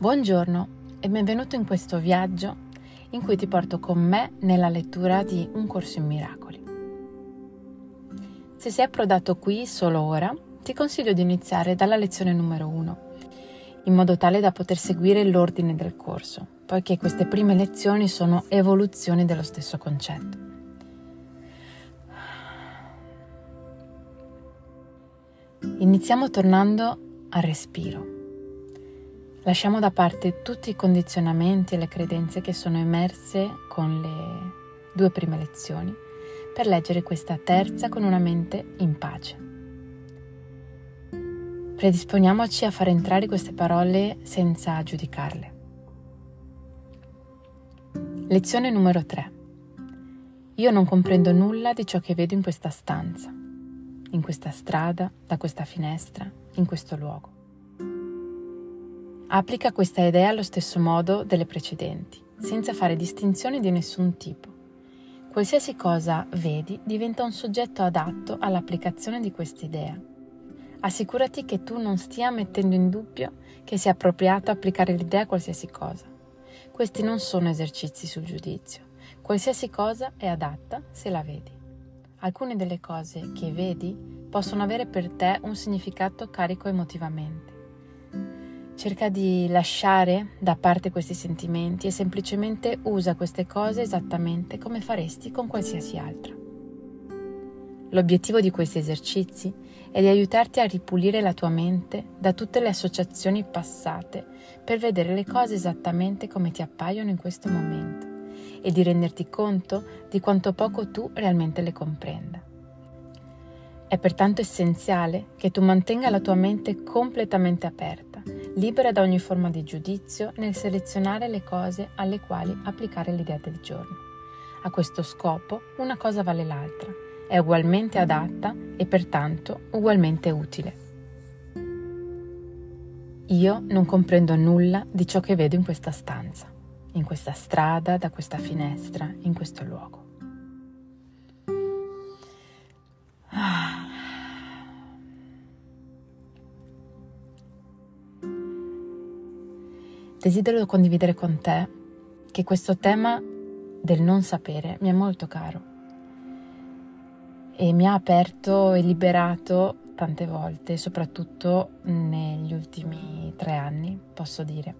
Buongiorno e benvenuto in questo viaggio in cui ti porto con me nella lettura di Un corso in miracoli. Se sei approdato qui solo ora, ti consiglio di iniziare dalla lezione numero 1, in modo tale da poter seguire l'ordine del corso, poiché queste prime lezioni sono evoluzioni dello stesso concetto. Iniziamo tornando al respiro. Lasciamo da parte tutti i condizionamenti e le credenze che sono emerse con le due prime lezioni per leggere questa terza con una mente in pace. Predisponiamoci a far entrare queste parole senza giudicarle. Lezione numero 3. Io non comprendo nulla di ciò che vedo in questa stanza, in questa strada, da questa finestra, in questo luogo. Applica questa idea allo stesso modo delle precedenti, senza fare distinzioni di nessun tipo. Qualsiasi cosa vedi diventa un soggetto adatto all'applicazione di quest'idea. Assicurati che tu non stia mettendo in dubbio che sia appropriato applicare l'idea a qualsiasi cosa. Questi non sono esercizi sul giudizio. Qualsiasi cosa è adatta se la vedi. Alcune delle cose che vedi possono avere per te un significato carico emotivamente Cerca di lasciare da parte questi sentimenti e semplicemente usa queste cose esattamente come faresti con qualsiasi altra. L'obiettivo di questi esercizi è di aiutarti a ripulire la tua mente da tutte le associazioni passate per vedere le cose esattamente come ti appaiono in questo momento e di renderti conto di quanto poco tu realmente le comprenda. È pertanto essenziale che tu mantenga la tua mente completamente aperta libera da ogni forma di giudizio nel selezionare le cose alle quali applicare l'idea del giorno. A questo scopo una cosa vale l'altra, è ugualmente adatta e pertanto ugualmente utile. Io non comprendo nulla di ciò che vedo in questa stanza, in questa strada, da questa finestra, in questo luogo. Desidero condividere con te che questo tema del non sapere mi è molto caro e mi ha aperto e liberato tante volte, soprattutto negli ultimi tre anni, posso dire.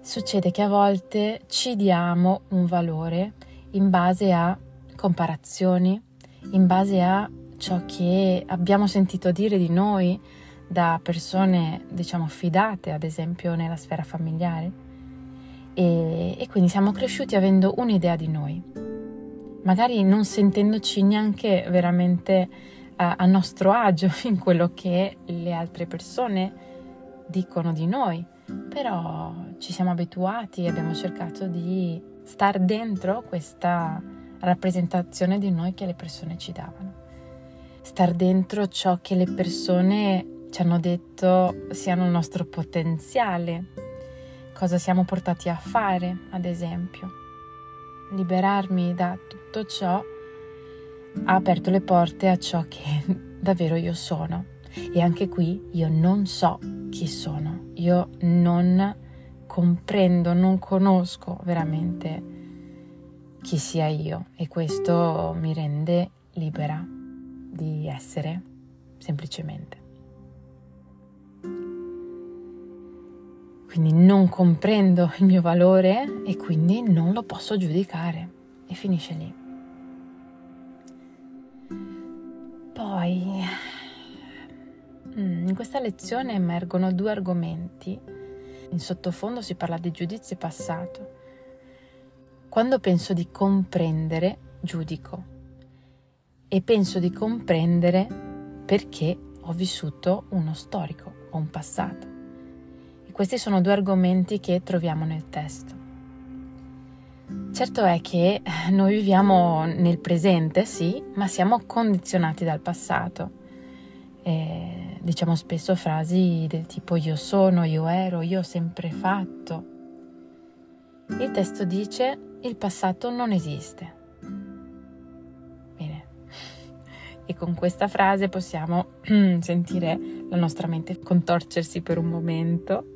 Succede che a volte ci diamo un valore in base a comparazioni, in base a ciò che abbiamo sentito dire di noi, da persone, diciamo, fidate, ad esempio nella sfera familiare. E, e quindi siamo cresciuti avendo un'idea di noi, magari non sentendoci neanche veramente a, a nostro agio in quello che le altre persone dicono di noi, però ci siamo abituati e abbiamo cercato di star dentro questa rappresentazione di noi che le persone ci davano, star dentro ciò che le persone ci hanno detto siano il nostro potenziale, cosa siamo portati a fare, ad esempio. Liberarmi da tutto ciò ha aperto le porte a ciò che davvero io sono. E anche qui io non so chi sono, io non comprendo, non conosco veramente chi sia io e questo mi rende libera di essere semplicemente. Quindi non comprendo il mio valore e quindi non lo posso giudicare e finisce lì. Poi mm, in questa lezione emergono due argomenti. In sottofondo si parla di giudizio passato. Quando penso di comprendere, giudico e penso di comprendere perché ho vissuto uno storico o un passato. Questi sono due argomenti che troviamo nel testo. Certo è che noi viviamo nel presente, sì, ma siamo condizionati dal passato. E diciamo spesso frasi del tipo io sono, io ero, io ho sempre fatto. Il testo dice il passato non esiste. Bene, e con questa frase possiamo sentire la nostra mente contorcersi per un momento,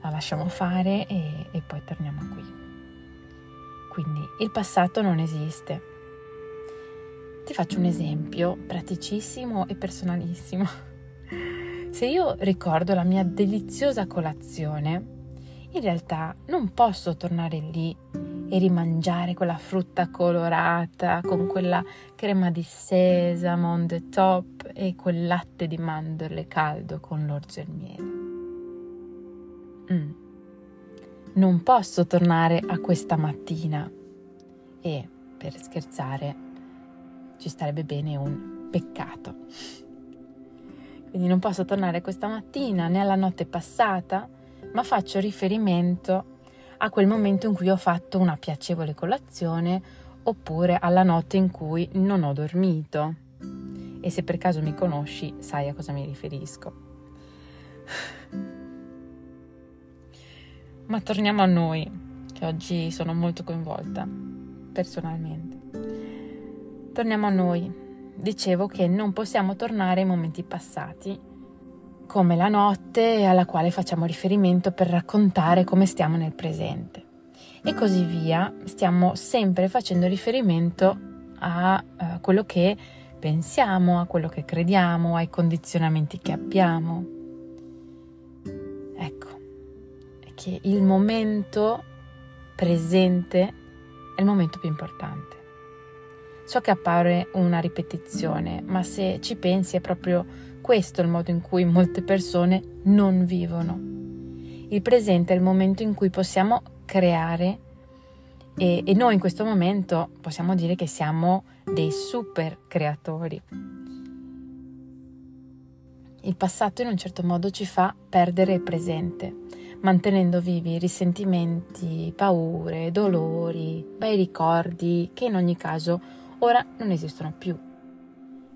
la lasciamo fare e, e poi torniamo qui. Quindi il passato non esiste. Ti faccio un esempio praticissimo e personalissimo. Se io ricordo la mia deliziosa colazione, in realtà non posso tornare lì e rimangiare quella frutta colorata con quella crema di sesamo on the top e quel latte di mandorle caldo con l'orzo e il miele. Mm. Non posso tornare a questa mattina e, per scherzare, ci starebbe bene un peccato. Quindi non posso tornare questa mattina né alla notte passata, ma faccio riferimento a quel momento in cui ho fatto una piacevole colazione oppure alla notte in cui non ho dormito. E se per caso mi conosci, sai a cosa mi riferisco. Ma torniamo a noi, che oggi sono molto coinvolta, personalmente. Torniamo a noi. Dicevo che non possiamo tornare ai momenti passati come la notte alla quale facciamo riferimento per raccontare come stiamo nel presente. E così via, stiamo sempre facendo riferimento a quello che pensiamo, a quello che crediamo, ai condizionamenti che abbiamo. Che il momento presente è il momento più importante. So che appare una ripetizione, ma se ci pensi è proprio questo il modo in cui molte persone non vivono. Il presente è il momento in cui possiamo creare e, e noi in questo momento possiamo dire che siamo dei super creatori. Il passato in un certo modo ci fa perdere il presente, mantenendo vivi risentimenti, paure, dolori, bei ricordi che in ogni caso ora non esistono più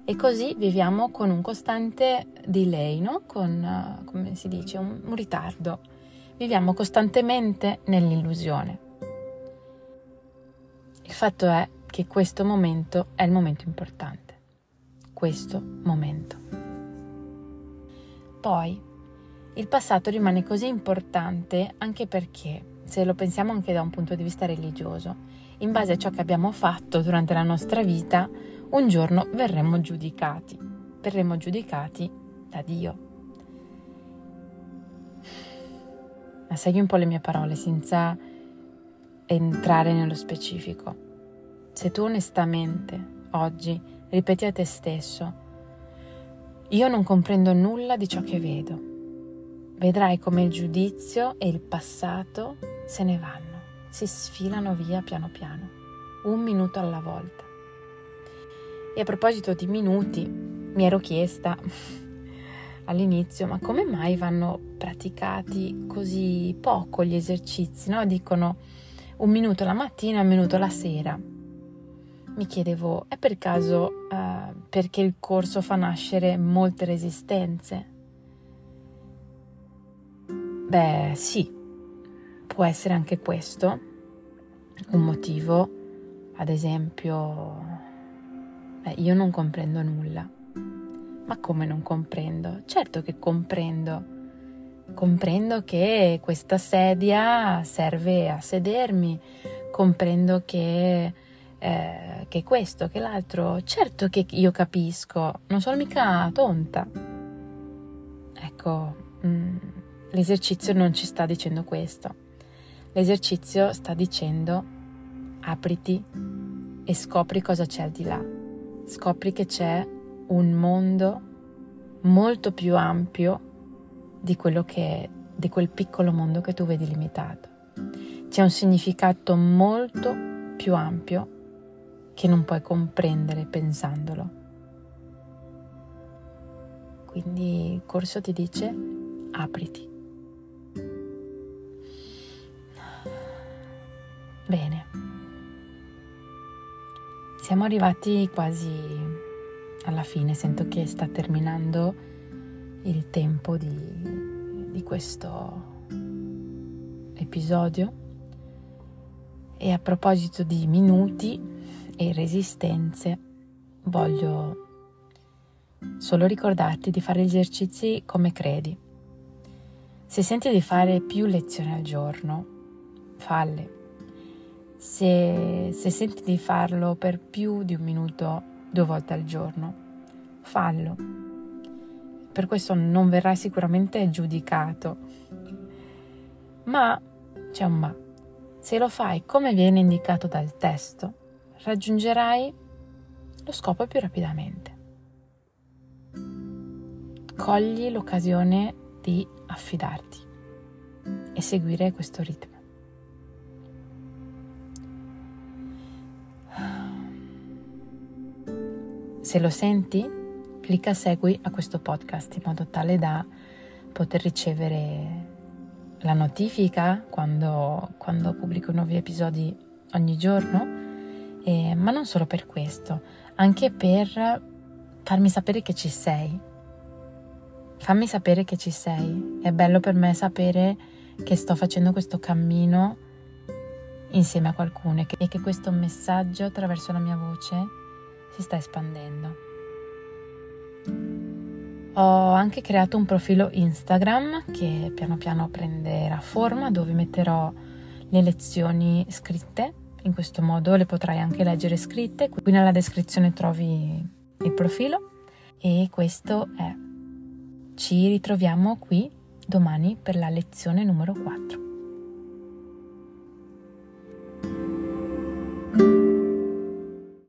e così viviamo con un costante delay, no? con, uh, come si dice, un, un ritardo. Viviamo costantemente nell'illusione. Il fatto è che questo momento è il momento importante. Questo momento. Poi, il passato rimane così importante anche perché, se lo pensiamo anche da un punto di vista religioso, in base a ciò che abbiamo fatto durante la nostra vita, un giorno verremo giudicati, verremo giudicati da Dio. Ma segui un po' le mie parole senza entrare nello specifico. Se tu onestamente oggi ripeti a te stesso, io non comprendo nulla di ciò che vedo, vedrai come il giudizio e il passato se ne vanno, si sfilano via piano piano, un minuto alla volta. E a proposito di minuti, mi ero chiesta all'inizio, ma come mai vanno praticati così poco gli esercizi? No? Dicono un minuto la mattina un minuto la sera. Mi chiedevo, è per caso uh, perché il corso fa nascere molte resistenze? Beh, sì, può essere anche questo un motivo, ad esempio Beh, io non comprendo nulla. Ma come non comprendo? Certo che comprendo. Comprendo che questa sedia serve a sedermi, comprendo che, eh, che questo, che l'altro. Certo che io capisco, non sono mica tonta. Ecco, mh, mm, l'esercizio non ci sta dicendo questo. L'esercizio sta dicendo apriti e scopri cosa c'è al di là scopri che c'è un mondo molto più ampio di quello che di quel piccolo mondo che tu vedi limitato. C'è un significato molto più ampio che non puoi comprendere pensandolo. Quindi il corso ti dice apriti. Bene. Siamo arrivati quasi alla fine, sento che sta terminando il tempo di, di questo episodio e a proposito di minuti e resistenze voglio solo ricordarti di fare esercizi come credi. Se senti di fare più lezioni al giorno, falle. Se, se senti di farlo per più di un minuto due volte al giorno, fallo. Per questo non verrai sicuramente giudicato. Ma c'è un ma. Se lo fai come viene indicato dal testo, raggiungerai lo scopo più rapidamente. Cogli l'occasione di affidarti e seguire questo ritmo. Se lo senti, clicca segui a questo podcast in modo tale da poter ricevere la notifica quando, quando pubblico nuovi episodi ogni giorno, eh, ma non solo per questo, anche per farmi sapere che ci sei. Fammi sapere che ci sei. È bello per me sapere che sto facendo questo cammino insieme a qualcuno e che, e che questo messaggio attraverso la mia voce si sta espandendo. Ho anche creato un profilo Instagram che piano piano prenderà forma dove metterò le lezioni scritte, in questo modo le potrai anche leggere scritte, qui nella descrizione trovi il profilo e questo è. Ci ritroviamo qui domani per la lezione numero 4.